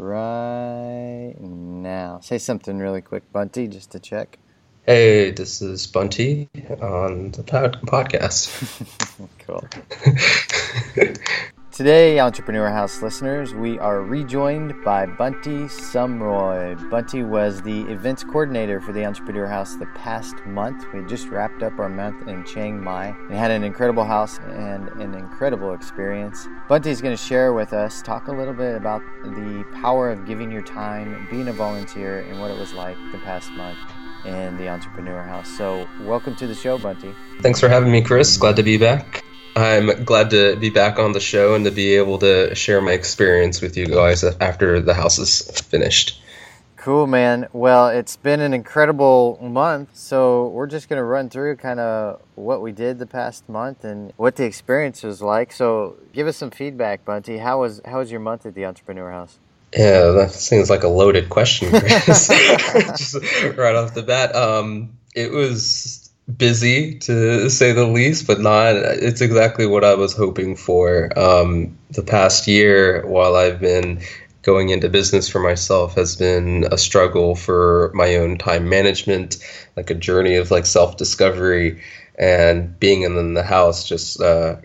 right now. Say something really quick, Bunty, just to check. Hey, this is Bunty on the pod- podcast. cool. Today, Entrepreneur House listeners, we are rejoined by Bunty SomRoy. Bunty was the events coordinator for the Entrepreneur House the past month. We just wrapped up our month in Chiang Mai and had an incredible house and an incredible experience. Bunty is going to share with us, talk a little bit about the power of giving your time, being a volunteer, and what it was like the past month in the Entrepreneur House. So, welcome to the show, Bunty. Thanks for having me, Chris. Glad to be back. I'm glad to be back on the show and to be able to share my experience with you guys after the house is finished. Cool, man. Well, it's been an incredible month, so we're just going to run through kind of what we did the past month and what the experience was like. So, give us some feedback, Bunty. How was how was your month at the Entrepreneur House? Yeah, that seems like a loaded question, Chris. just right off the bat. Um, it was busy to say the least, but not. It's exactly what I was hoping for. Um, the past year, while I've been going into business for myself, has been a struggle for my own time management, like a journey of like self discovery, and being in the house just. Uh,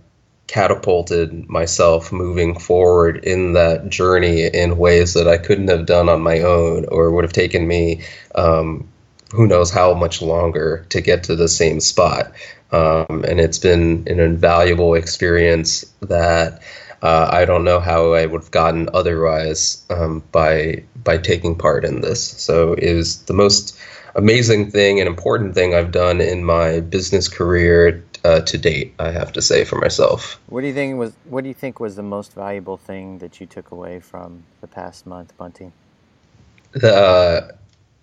catapulted myself moving forward in that journey in ways that I couldn't have done on my own or would have taken me um, who knows how much longer to get to the same spot. Um, and it's been an invaluable experience that uh, I don't know how I would have gotten otherwise um, by by taking part in this. So it is the most amazing thing and important thing I've done in my business career uh, to date. I have to say for myself. What do you think was What do you think was the most valuable thing that you took away from the past month, Bunty? The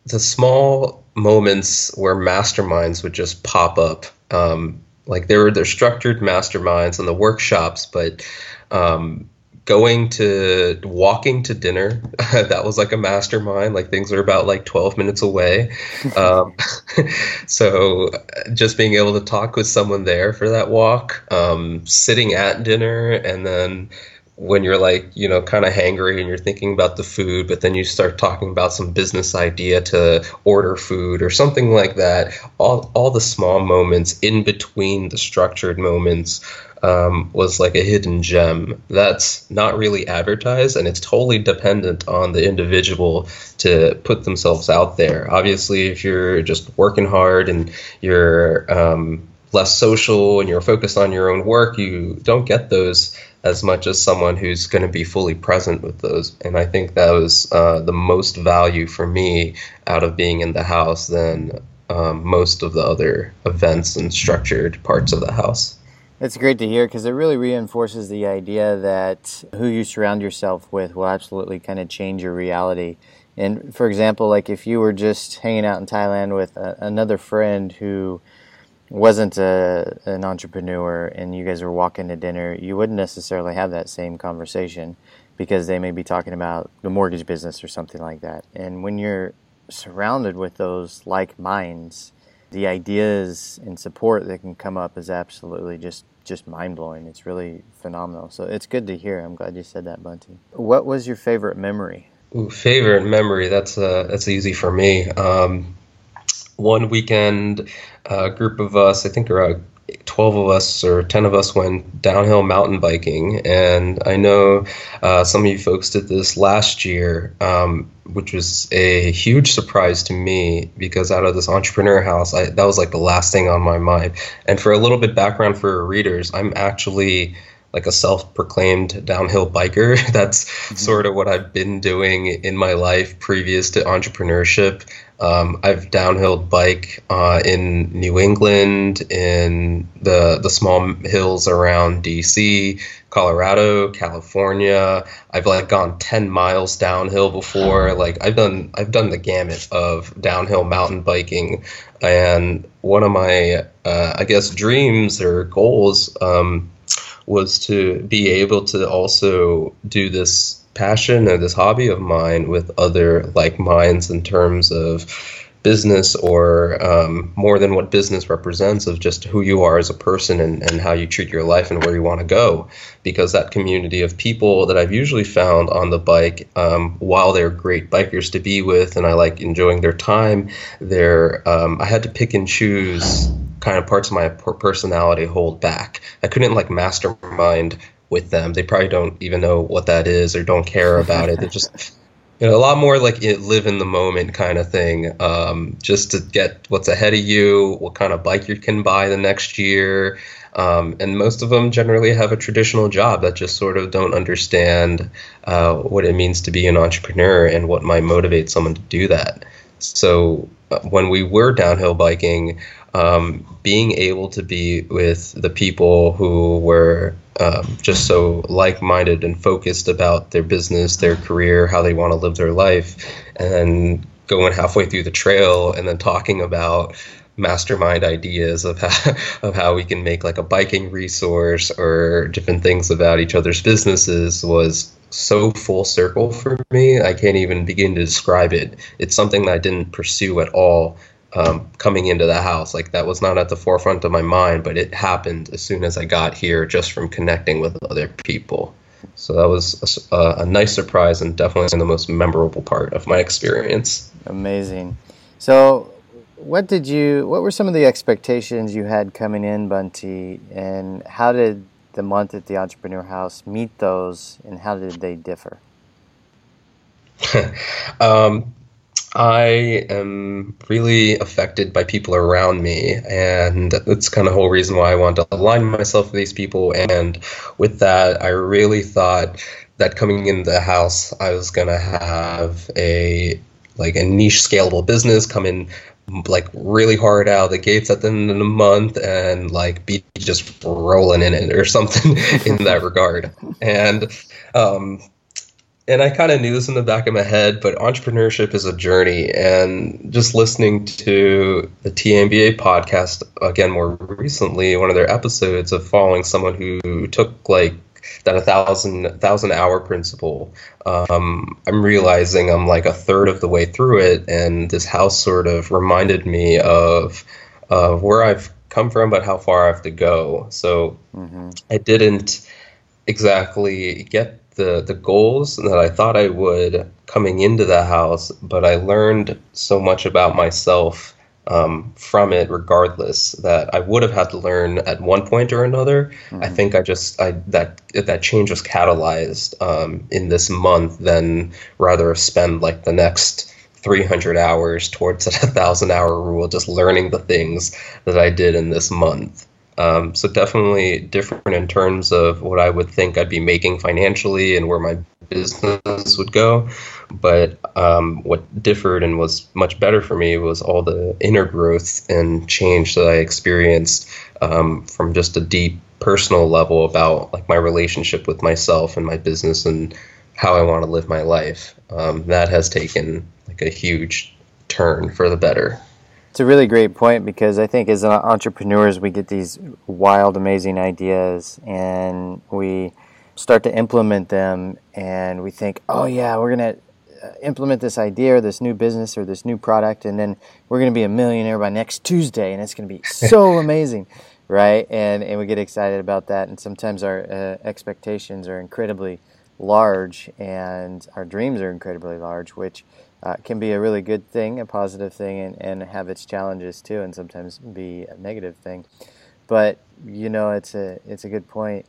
the small moments where masterminds would just pop up. Um, like there were their structured masterminds and the workshops, but um, going to walking to dinner that was like a mastermind like things are about like 12 minutes away um, so just being able to talk with someone there for that walk um, sitting at dinner and then when you're like you know kind of hangry and you're thinking about the food but then you start talking about some business idea to order food or something like that all, all the small moments in between the structured moments um, was like a hidden gem that's not really advertised and it's totally dependent on the individual to put themselves out there. Obviously if you're just working hard and you're um, less social and you're focused on your own work you don't get those as much as someone who's going to be fully present with those. And I think that was uh, the most value for me out of being in the house than um, most of the other events and structured parts of the house. It's great to hear because it really reinforces the idea that who you surround yourself with will absolutely kind of change your reality. And for example, like if you were just hanging out in Thailand with a, another friend who wasn't a, an entrepreneur and you guys were walking to dinner, you wouldn't necessarily have that same conversation because they may be talking about the mortgage business or something like that. And when you're surrounded with those like minds, the ideas and support that can come up is absolutely just just mind blowing. It's really phenomenal. So it's good to hear. I'm glad you said that, Bunty. What was your favorite memory? Ooh, favorite memory? That's uh, that's easy for me. Um, one weekend, a group of us, I think around 12 of us or 10 of us went downhill mountain biking. And I know uh, some of you folks did this last year, um, which was a huge surprise to me because out of this entrepreneur house, I, that was like the last thing on my mind. And for a little bit background for readers, I'm actually like a self-proclaimed downhill biker. That's mm-hmm. sort of what I've been doing in my life previous to entrepreneurship. Um, I've downhill bike uh, in New England, in the the small hills around DC, Colorado, California. I've like gone ten miles downhill before. Like I've done I've done the gamut of downhill mountain biking, and one of my uh, I guess dreams or goals um, was to be able to also do this passion or this hobby of mine with other like minds in terms of business or um, more than what business represents of just who you are as a person and, and how you treat your life and where you want to go. Because that community of people that I've usually found on the bike um, while they're great bikers to be with and I like enjoying their time they're um, I had to pick and choose kind of parts of my personality hold back. I couldn't like mastermind with them they probably don't even know what that is or don't care about it They're just you know, a lot more like live in the moment kind of thing. Um, just to get what's ahead of you, what kind of bike you can buy the next year. Um, and most of them generally have a traditional job that just sort of don't understand uh, what it means to be an entrepreneur and what might motivate someone to do that. So uh, when we were downhill biking, um, being able to be with the people who were um, just so like-minded and focused about their business, their career, how they want to live their life, and going halfway through the trail and then talking about mastermind ideas of how, of how we can make like a biking resource or different things about each other's businesses was so full circle for me. I can't even begin to describe it. It's something that I didn't pursue at all um, coming into the house. Like that was not at the forefront of my mind, but it happened as soon as I got here just from connecting with other people. So that was a, a nice surprise and definitely the most memorable part of my experience. Amazing. So, what did you? What were some of the expectations you had coming in, Bunty, and how did the month at the Entrepreneur House meet those, and how did they differ? um, I am really affected by people around me, and that's kind of the whole reason why I want to align myself with these people. And with that, I really thought that coming in the house, I was gonna have a like a niche scalable business come in like really hard out the gates at the end of the month and like be just rolling in it or something in that regard. And um, and I kind of knew this in the back of my head, but entrepreneurship is a journey. And just listening to the TMBA podcast again more recently, one of their episodes of following someone who took like that a thousand thousand hour principle. Um, I'm realizing I'm like a third of the way through it, and this house sort of reminded me of of where I've come from, but how far I have to go. So mm-hmm. I didn't exactly get the the goals that I thought I would coming into the house, but I learned so much about myself um, from it, regardless that I would have had to learn at one point or another. Mm-hmm. I think I just I that that change was catalyzed um, in this month than rather spend like the next. 300 hours towards a thousand hour rule, just learning the things that I did in this month. Um, so definitely different in terms of what I would think I'd be making financially and where my business would go. But um, what differed and was much better for me was all the inner growth and change that I experienced um, from just a deep personal level about like my relationship with myself and my business and how I want to live my life. Um, that has taken like a huge turn for the better. It's a really great point because I think as entrepreneurs, we get these wild, amazing ideas and we start to implement them and we think, oh, yeah, we're going to uh, implement this idea or this new business or this new product and then we're going to be a millionaire by next Tuesday and it's going to be so amazing, right? And, and we get excited about that. And sometimes our uh, expectations are incredibly large and our dreams are incredibly large, which uh, can be a really good thing, a positive thing, and, and have its challenges too, and sometimes be a negative thing. But you know, it's a it's a good point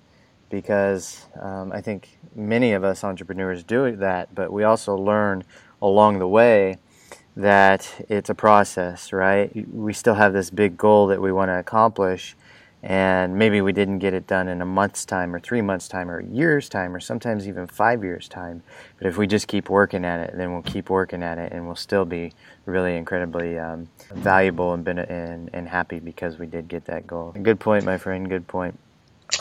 because um, I think many of us entrepreneurs do that, but we also learn along the way that it's a process, right? We still have this big goal that we want to accomplish, and maybe we didn't get it done in a month's time or three months time or a year's time or sometimes even five years time. But if we just keep working at it then we'll keep working at it and we'll still be really incredibly um, valuable and, and, and happy because we did get that goal. Good point my friend good point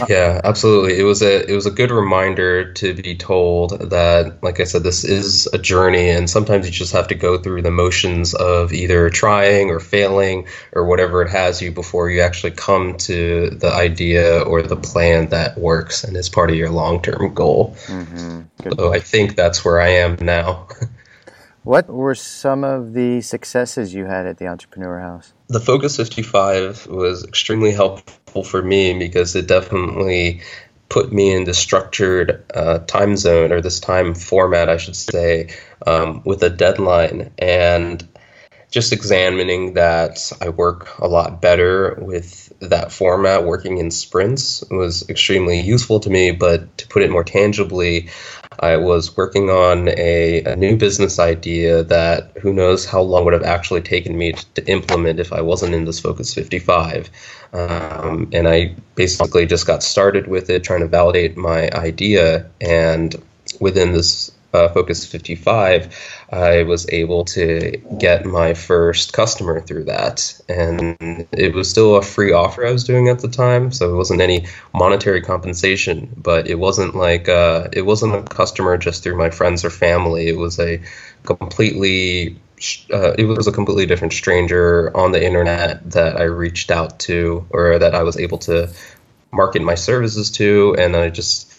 yeah, absolutely. It was a it was a good reminder to be told that, like I said, this is a journey, and sometimes you just have to go through the motions of either trying or failing or whatever it has you before you actually come to the idea or the plan that works and is part of your long term goal. Mm-hmm. So I think that's where I am now. What were some of the successes you had at the Entrepreneur House? The Focus 55 was extremely helpful for me because it definitely put me in the structured uh, time zone or this time format, I should say, um, with a deadline. And just examining that I work a lot better with that format, working in sprints, was extremely useful to me. But to put it more tangibly, I was working on a, a, new business idea that who knows how long would have actually taken me to, to implement if I wasn't in this Focus 55. Um, and I basically just got started with it, trying to validate my idea. And within this uh, Focus 55, I was able to get my first customer through that. And it was still a free offer I was doing at the time, so it wasn't any monetary compensation, but it wasn't like uh, it wasn't a customer just through my friends or family. It was a completely uh, it was a completely different stranger on the internet that I reached out to or that I was able to market my services to, and I just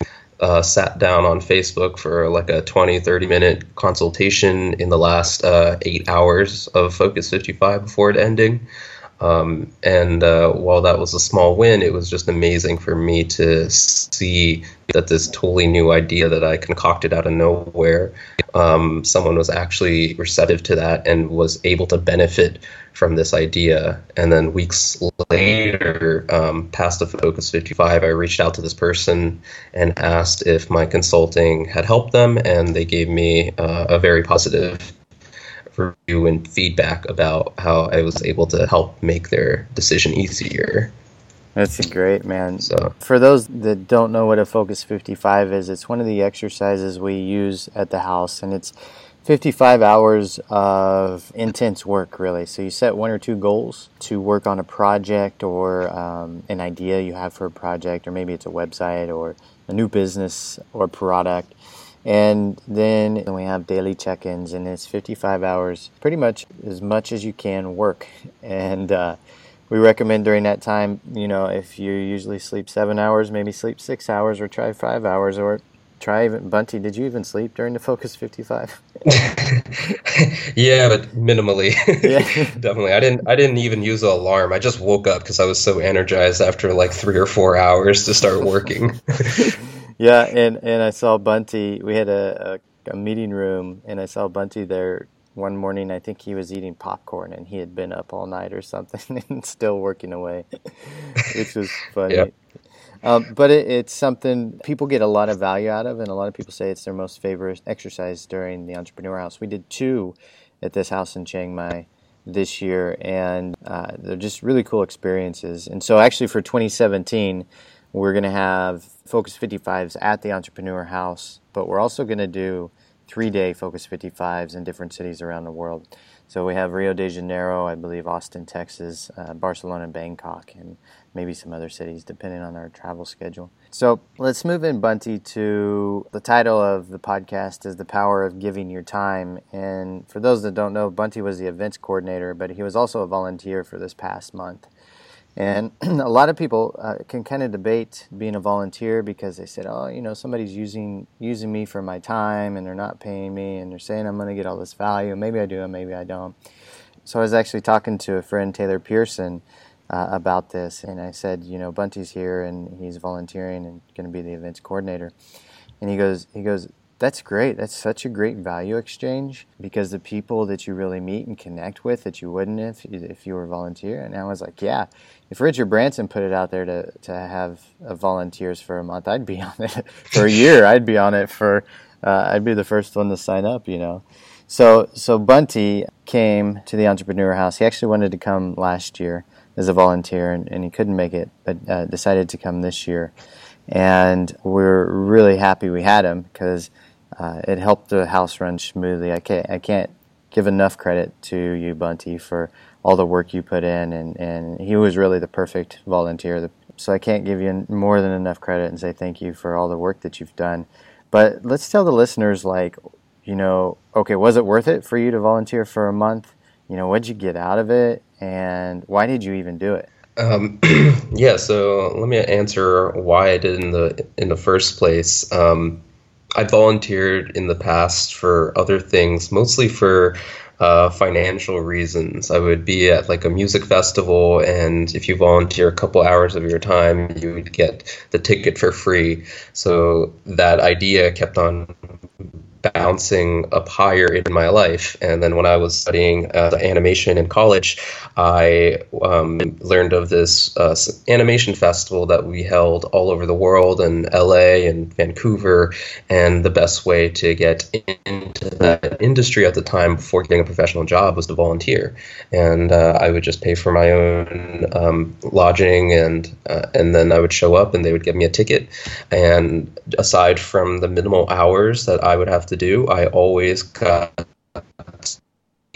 uh, sat down on Facebook for like a 20, 30 minute consultation in the last uh, eight hours of Focus 55 before it ending. Um, and uh, while that was a small win, it was just amazing for me to see that this totally new idea that I concocted out of nowhere, um, someone was actually receptive to that and was able to benefit from this idea. And then weeks later, um, past the Focus 55, I reached out to this person and asked if my consulting had helped them, and they gave me uh, a very positive review and feedback about how I was able to help make their decision easier. That's great, man. So, for those that don't know what a Focus 55 is, it's one of the exercises we use at the house, and it's 55 hours of intense work, really. So, you set one or two goals to work on a project or um, an idea you have for a project, or maybe it's a website or a new business or product and then we have daily check ins, and it's 55 hours, pretty much as much as you can work. And uh, we recommend during that time, you know, if you usually sleep seven hours, maybe sleep six hours or try five hours or try even Bunty. Did you even sleep during the Focus 55? yeah, but minimally. yeah. Definitely. I didn't I didn't even use the alarm. I just woke up because I was so energized after like three or four hours to start working. Yeah, and, and I saw Bunty. We had a, a, a, meeting room, and I saw Bunty there one morning. I think he was eating popcorn, and he had been up all night or something and still working away, which was funny. Yep. Um, but it, it's something people get a lot of value out of, and a lot of people say it's their most favorite exercise during the Entrepreneur House. We did two at this house in Chiang Mai this year, and uh, they're just really cool experiences. And so, actually, for 2017, we're going to have Focus 55s at the Entrepreneur House, but we're also going to do three day Focus 55s in different cities around the world. So we have Rio de Janeiro, I believe Austin, Texas, uh, Barcelona, Bangkok, and maybe some other cities depending on our travel schedule. So let's move in, Bunty, to the title of the podcast is The Power of Giving Your Time. And for those that don't know, Bunty was the events coordinator, but he was also a volunteer for this past month. And a lot of people uh, can kind of debate being a volunteer because they said, "Oh, you know, somebody's using using me for my time, and they're not paying me, and they're saying I'm going to get all this value. Maybe I do, and maybe I don't." So I was actually talking to a friend, Taylor Pearson, uh, about this, and I said, "You know, Bunty's here, and he's volunteering and going to be the events coordinator." And he goes, he goes, that's great. That's such a great value exchange because the people that you really meet and connect with that you wouldn't if if you were a volunteer. And I was like, yeah, if Richard Branson put it out there to to have volunteers for a month, I'd be on it for a year. I'd be on it for. Uh, I'd be the first one to sign up. You know. So so Bunty came to the Entrepreneur House. He actually wanted to come last year as a volunteer, and, and he couldn't make it, but uh, decided to come this year. And we're really happy we had him because uh, it helped the house run smoothly. I can't I can't give enough credit to you, Bunty, for all the work you put in, and, and he was really the perfect volunteer. So I can't give you more than enough credit and say thank you for all the work that you've done. But let's tell the listeners, like, you know, okay, was it worth it for you to volunteer for a month? You know, what'd you get out of it, and why did you even do it? Um, yeah, so let me answer why I did in the in the first place. Um, I volunteered in the past for other things, mostly for uh, financial reasons. I would be at like a music festival, and if you volunteer a couple hours of your time, you would get the ticket for free. So that idea kept on bouncing up higher in my life. And then when I was studying uh, animation in college, I um, learned of this uh, animation festival that we held all over the world in LA and Vancouver. And the best way to get into that industry at the time before getting a professional job was to volunteer. And uh, I would just pay for my own um, lodging, and uh, and then I would show up, and they would give me a ticket. And aside from the minimal hours that I would have to to do, I always got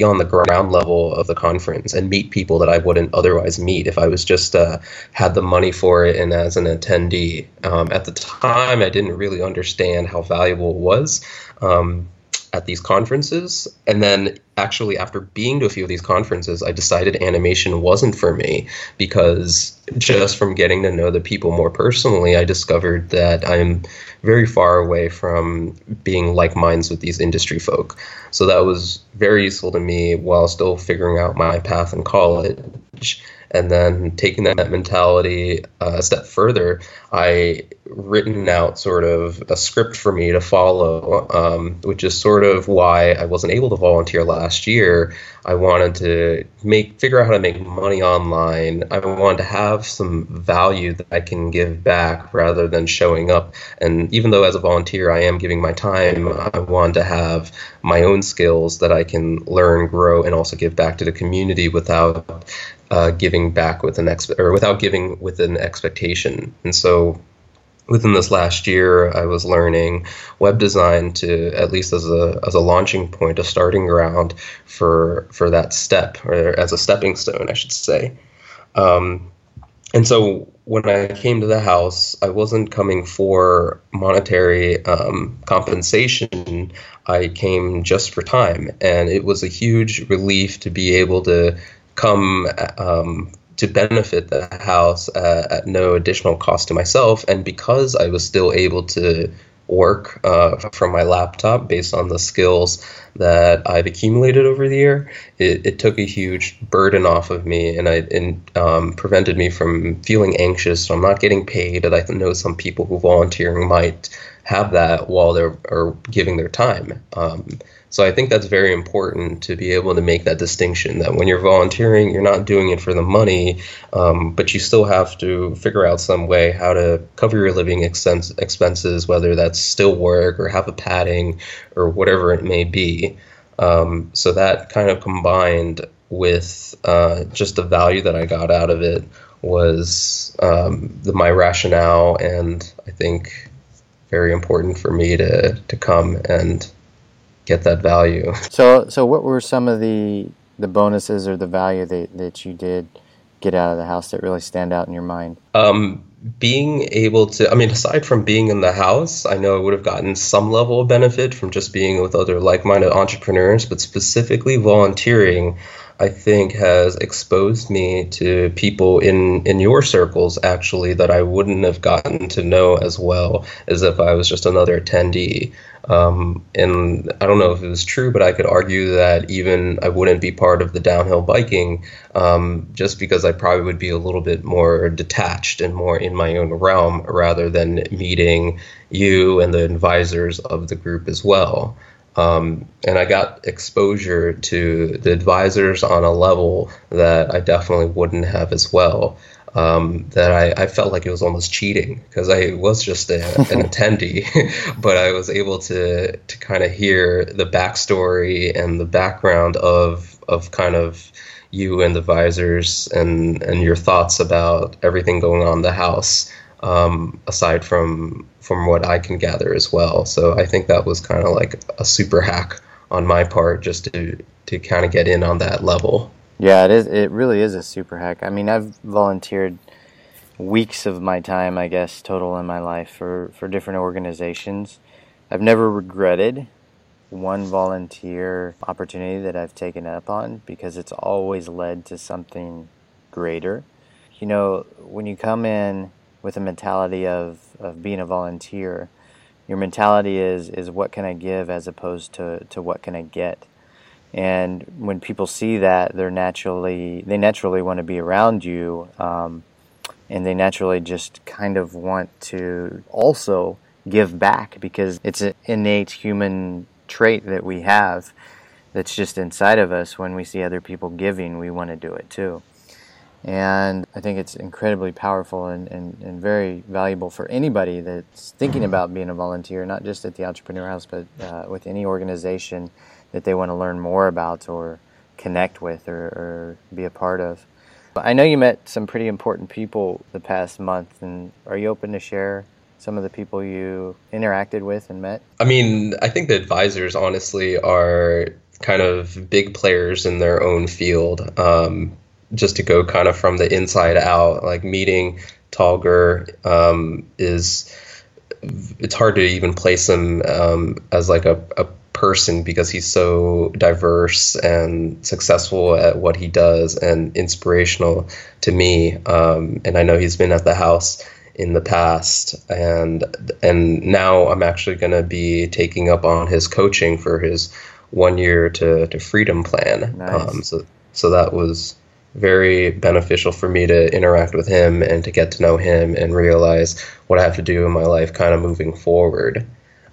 on the ground level of the conference and meet people that I wouldn't otherwise meet if I was just uh, had the money for it and as an attendee. Um, at the time, I didn't really understand how valuable it was. Um, at these conferences. And then, actually, after being to a few of these conferences, I decided animation wasn't for me because just from getting to know the people more personally, I discovered that I'm very far away from being like minds with these industry folk. So that was very useful to me while still figuring out my path in college and then taking that mentality uh, a step further, I written out sort of a script for me to follow, um, which is sort of why I wasn't able to volunteer last year. I wanted to make figure out how to make money online. I wanted to have some value that I can give back rather than showing up. And even though as a volunteer I am giving my time, I want to have my own skills that I can learn, grow, and also give back to the community without uh, giving back with an or without giving with an expectation. And so within this last year, I was learning web design to at least as a as a launching point, a starting ground for for that step, or as a stepping stone, I should say. Um, and so when I came to the house, I wasn't coming for monetary um, compensation. I came just for time, and it was a huge relief to be able to come um, to benefit the house uh, at no additional cost to myself. And because I was still able to work uh, from my laptop based on the skills that I've accumulated over the year, it, it took a huge burden off of me and I and, um, prevented me from feeling anxious. So I'm not getting paid. And I know some people who volunteering might have that while they're giving their time. Um, so I think that's very important to be able to make that distinction that when you're volunteering, you're not doing it for the money, um, but you still have to figure out some way how to cover your living expense, expenses, whether that's still work or have a padding or whatever it may be. Um, so that kind of combined with uh, just the value that I got out of it was um, the, my rationale, and I think very important for me to to come and get that value. So, so what were some of the the bonuses or the value that that you did get out of the house that really stand out in your mind? Um, being able to, I mean, aside from being in the house, I know I would have gotten some level of benefit from just being with other like minded entrepreneurs, but specifically volunteering. I think has exposed me to people in in your circles actually that I wouldn't have gotten to know as well as if I was just another attendee. Um, and I don't know if it was true, but I could argue that even I wouldn't be part of the downhill biking um, just because I probably would be a little bit more detached and more in my own realm rather than meeting you and the advisors of the group as well. Um, and I got exposure to the advisors on a level that I definitely wouldn't have as well. Um, that I, I, felt like it was almost cheating because I was just a, an attendee, but I was able to to kind of hear the backstory and the background of of kind of you and the advisors and and your thoughts about everything going on in the house um, aside from from what I can gather as well. So I think that was kind of like a super hack on my part just to to kind of get in on that level. Yeah, it is. It really is a super hack. I mean, I've volunteered weeks of my time, I guess, total in my life for for different organizations. I've never regretted one volunteer opportunity that I've taken up on because it's always led to something greater. You know, when you come in with a mentality of, of being a volunteer, your mentality is is what can I give as opposed to, to what can I get. And when people see that, they're naturally they naturally want to be around you, um, and they naturally just kind of want to also give back because it's an innate human trait that we have that's just inside of us. When we see other people giving, we want to do it too. And I think it's incredibly powerful and, and, and very valuable for anybody that's thinking about being a volunteer, not just at the Entrepreneur House, but uh, with any organization that they want to learn more about or connect with or, or be a part of. I know you met some pretty important people the past month, and are you open to share some of the people you interacted with and met? I mean, I think the advisors honestly are kind of big players in their own field. Um, just to go kind of from the inside out, like meeting Tal Gur um, is it's hard to even place him um, as like a, a person because he's so diverse and successful at what he does and inspirational to me. Um, and I know he's been at the house in the past, and and now I'm actually going to be taking up on his coaching for his one year to, to freedom plan. Nice. Um, so so that was very beneficial for me to interact with him and to get to know him and realize what I have to do in my life kind of moving forward.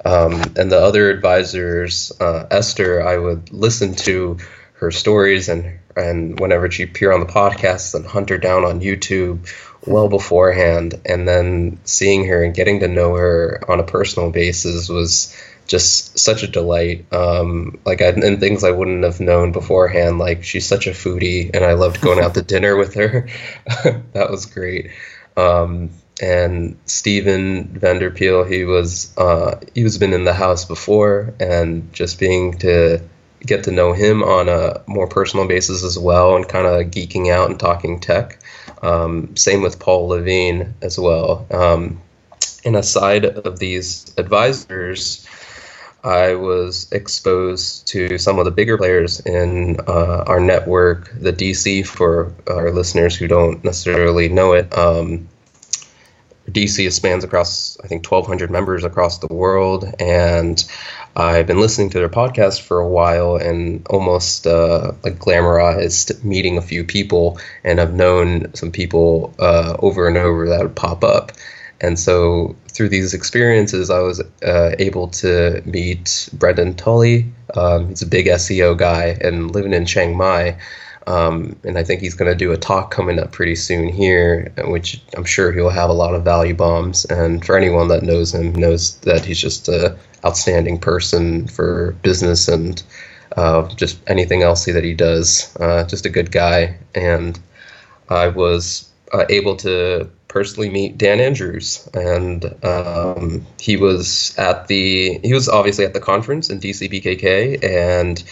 Um, and the other advisors, uh, Esther, I would listen to her stories and and whenever she appear on the podcast and hunt her down on YouTube well beforehand, and then seeing her and getting to know her on a personal basis was just such a delight. Um, like I, and things I wouldn't have known beforehand. Like she's such a foodie, and I loved going out to dinner with her. that was great. Um, and Stephen Vanderpeel, he was uh, he was been in the house before, and just being to get to know him on a more personal basis as well, and kind of geeking out and talking tech. Um, same with Paul Levine as well. Um, and aside of these advisors, I was exposed to some of the bigger players in uh, our network, the DC, for our listeners who don't necessarily know it. Um, DC spans across, I think, 1,200 members across the world, and I've been listening to their podcast for a while and almost uh, like glamorized meeting a few people, and I've known some people uh, over and over that would pop up. And so through these experiences, I was uh, able to meet Brendan Tully. Um, he's a big SEO guy and living in Chiang Mai. Um, and I think he's going to do a talk coming up pretty soon here, which I'm sure he'll have a lot of value bombs. And for anyone that knows him, knows that he's just an outstanding person for business and uh, just anything else that he does. Uh, just a good guy. And I was uh, able to personally meet Dan Andrews, and um, he was at the he was obviously at the conference in DCBKK, and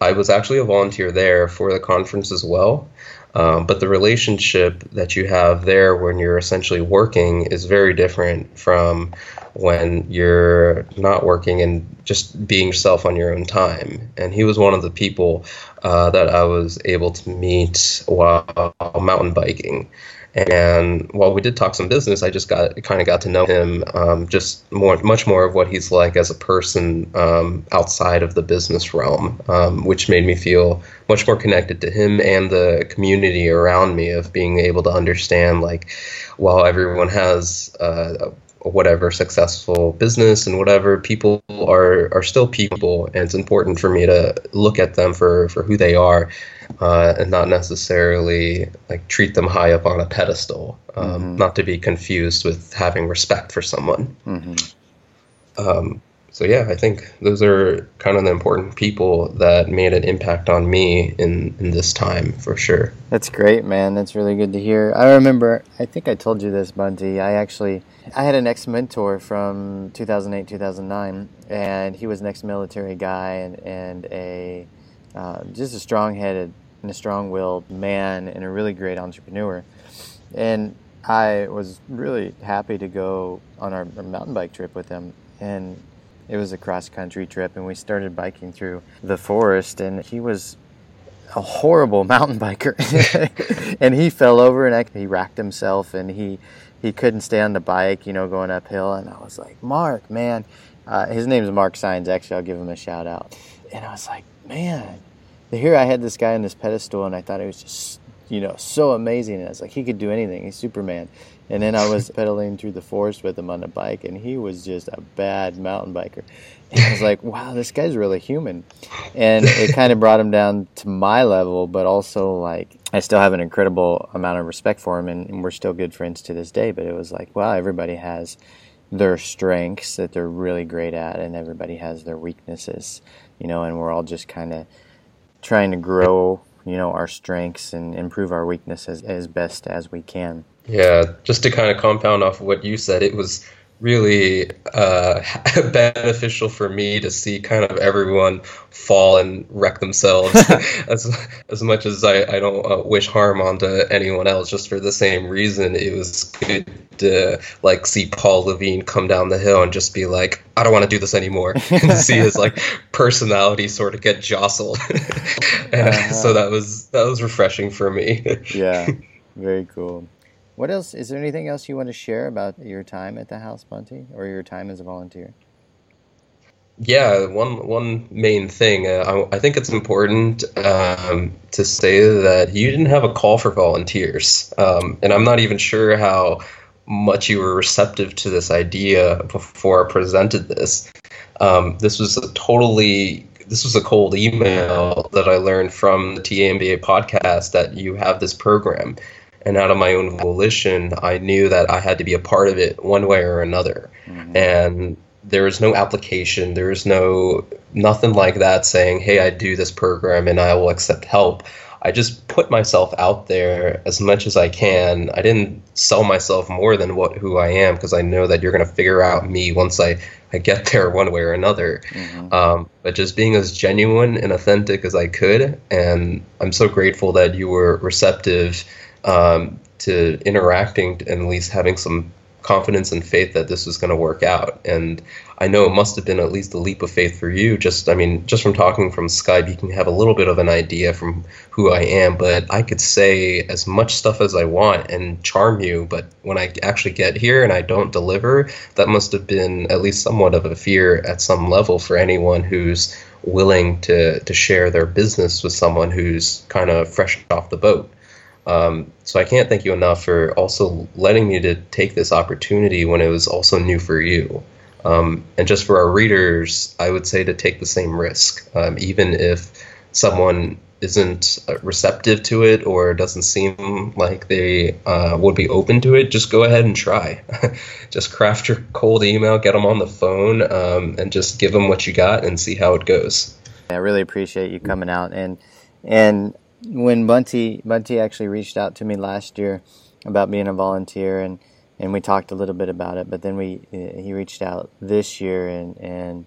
I was actually a volunteer there for the conference as well. Um, but the relationship that you have there when you're essentially working is very different from when you're not working and just being yourself on your own time. And he was one of the people uh, that I was able to meet while mountain biking. And while we did talk some business, I just got kind of got to know him, um, just more, much more of what he's like as a person um, outside of the business realm, um, which made me feel much more connected to him and the community around me of being able to understand, like, while everyone has uh, whatever successful business and whatever people are are still people and it's important for me to look at them for for who they are uh, and not necessarily like treat them high up on a pedestal um, mm-hmm. not to be confused with having respect for someone. Mm-hmm. um, so yeah i think those are kind of the important people that made an impact on me in in this time for sure. That's great man. That's really good to hear. I remember i think i told you this bunty. I actually I had an ex mentor from 2008, 2009, and he was an ex military guy and, and a uh, just a strong headed and a strong willed man and a really great entrepreneur. And I was really happy to go on our, our mountain bike trip with him. And it was a cross country trip, and we started biking through the forest. And he was a horrible mountain biker, and he fell over and he racked himself, and he he couldn't stay on the bike, you know, going uphill. And I was like, Mark, man, uh, his name is Mark Signs. Actually, I'll give him a shout out. And I was like, man, here I had this guy on this pedestal, and I thought it was just you know so amazing. And I was like, he could do anything. He's Superman. And then I was pedaling through the forest with him on the bike, and he was just a bad mountain biker. And I was like, wow, this guy's really human. And it kind of brought him down to my level, but also like I still have an incredible amount of respect for him, and, and we're still good friends to this day. But it was like, wow, everybody has their strengths that they're really great at, and everybody has their weaknesses, you know, and we're all just kind of trying to grow, you know, our strengths and improve our weaknesses as best as we can. Yeah, just to kind of compound off of what you said, it was really uh, beneficial for me to see kind of everyone fall and wreck themselves as as much as I, I don't uh, wish harm onto anyone else just for the same reason. It was good to like see Paul Levine come down the hill and just be like I don't want to do this anymore. And see his like personality sort of get jostled. And uh-huh. so that was that was refreshing for me. Yeah. Very cool what else? Is there anything else you want to share about your time at the house, Bunty, or your time as a volunteer? Yeah, one one main thing. Uh, I, I, think it's important um, to say that you didn't have a call for volunteers, um, and I'm not even sure how much you were receptive to this idea before I presented this. Um, this was a totally this was a cold email that I learned from the TMBA podcast that you have this program and out of my own volition, I knew that I had to be a part of it one way or another. Mm-hmm. And there is no application, there is no nothing like that saying, "Hey, I do this program and I will accept help." I just put myself out there as much as I can. I didn't sell myself more than what who I am because I know that you're going to figure out me once I, I get there one way or another. Mm-hmm. Um, but just being as genuine and authentic as I could, and I'm so grateful that you were receptive um, to interacting and at least having some confidence and faith that this was going to work out. And I know it must have been at least a leap of faith for you. Just, I mean, just from talking from Skype, you can have a little bit of an idea from who I am. But I could say as much stuff as I want and charm you. But when I actually get here and I don't deliver, that must have been at least somewhat of a fear at some level for anyone who's willing to to share their business with someone who's kind of fresh off the boat. Um, so I can't thank you enough for also letting me to take this opportunity when it was also new for you. Um, and just for our readers, I would say to take the same risk, um, even if someone isn't uh, receptive to it or doesn't seem like they uh, would be open to it, just go ahead and try. just craft your cold email, get them on the phone, um, and just give them what you got and see how it goes. I really appreciate you coming out and and when Bunty Bunty actually reached out to me last year about being a volunteer and and we talked a little bit about it but then we he reached out this year and and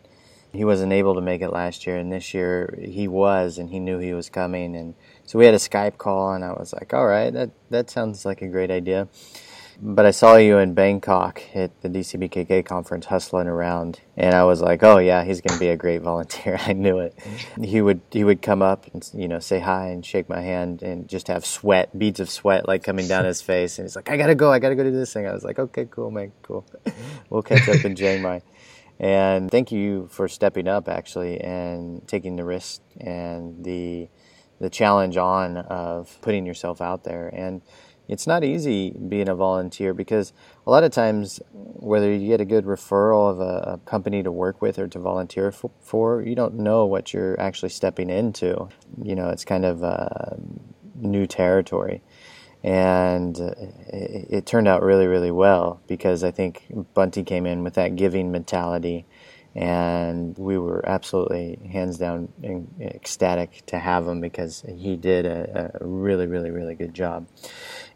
he wasn't able to make it last year. And this year he was and he knew he was coming. And so we had a Skype call and I was like all right that that sounds like a great idea but I saw you in Bangkok at the DCBKK conference hustling around, and I was like, "Oh yeah, he's going to be a great volunteer." I knew it. He would he would come up and you know say hi and shake my hand and just have sweat, beads of sweat like coming down his face, and he's like, "I gotta go, I gotta go do this thing." I was like, "Okay, cool, man, cool. we'll catch up in Chiang Mai." And thank you for stepping up actually and taking the risk and the the challenge on of putting yourself out there and it's not easy being a volunteer because a lot of times, whether you get a good referral of a, a company to work with or to volunteer for, for, you don't know what you're actually stepping into. You know, it's kind of uh, new territory. And uh, it, it turned out really, really well because I think Bunty came in with that giving mentality and we were absolutely hands down ecstatic to have him because he did a, a, really, really, really good job.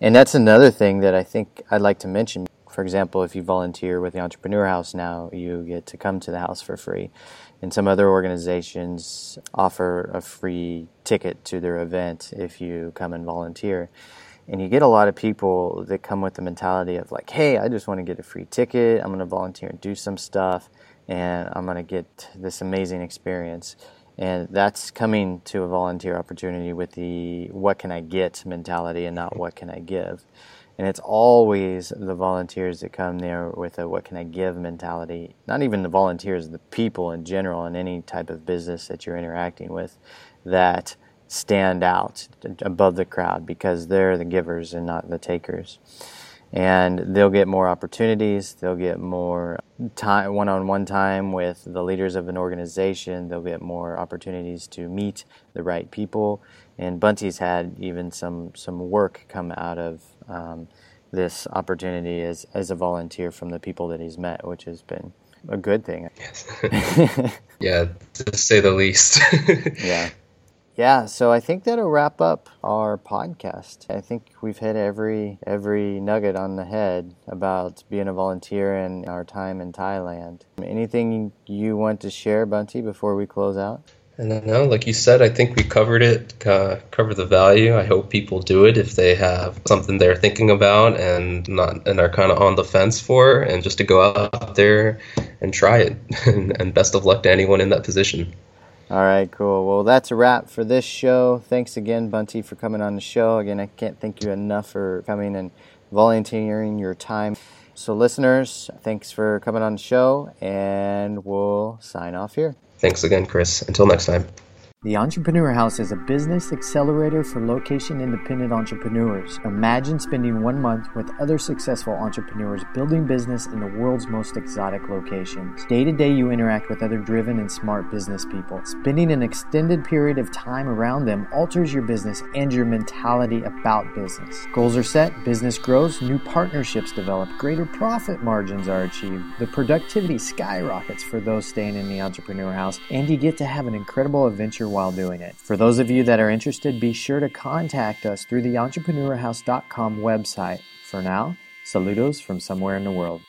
And that's another thing that I think I'd like to mention. For example, if you volunteer with the Entrepreneur House now, you get to come to the house for free. And some other organizations offer a free ticket to their event if you come and volunteer. And you get a lot of people that come with the mentality of like, hey, I just want to get a free ticket. I'm going to volunteer and do some stuff and I'm going to get this amazing experience. And that's coming to a volunteer opportunity with the what can I get mentality and not what can I give. And it's always the volunteers that come there with a what can I give mentality. Not even the volunteers, the people in general in any type of business that you're interacting with that stand out above the crowd because they're the givers and not the takers. And they'll get more opportunities, they'll get more time, one-on-one time with the leaders of an organization, they'll get more opportunities to meet the right people. And Bunty's had even some, some work come out of um, this opportunity as, as a volunteer from the people that he's met, which has been a good thing. Yes. yeah, to say the least. yeah. Yeah, so I think that'll wrap up our podcast. I think we've hit every every nugget on the head about being a volunteer and our time in Thailand. Anything you want to share, Bunty, before we close out? And no, like you said, I think we covered it, uh, covered the value. I hope people do it if they have something they're thinking about and not and are kind of on the fence for, and just to go out there and try it. and best of luck to anyone in that position. All right, cool. Well, that's a wrap for this show. Thanks again, Bunty, for coming on the show. Again, I can't thank you enough for coming and volunteering your time. So, listeners, thanks for coming on the show, and we'll sign off here. Thanks again, Chris. Until next time. The Entrepreneur House is a business accelerator for location independent entrepreneurs. Imagine spending one month with other successful entrepreneurs building business in the world's most exotic locations. Day to day, you interact with other driven and smart business people. Spending an extended period of time around them alters your business and your mentality about business. Goals are set, business grows, new partnerships develop, greater profit margins are achieved, the productivity skyrockets for those staying in the Entrepreneur House, and you get to have an incredible adventure while doing it. For those of you that are interested, be sure to contact us through the entrepreneurhouse.com website. For now, saludos from somewhere in the world.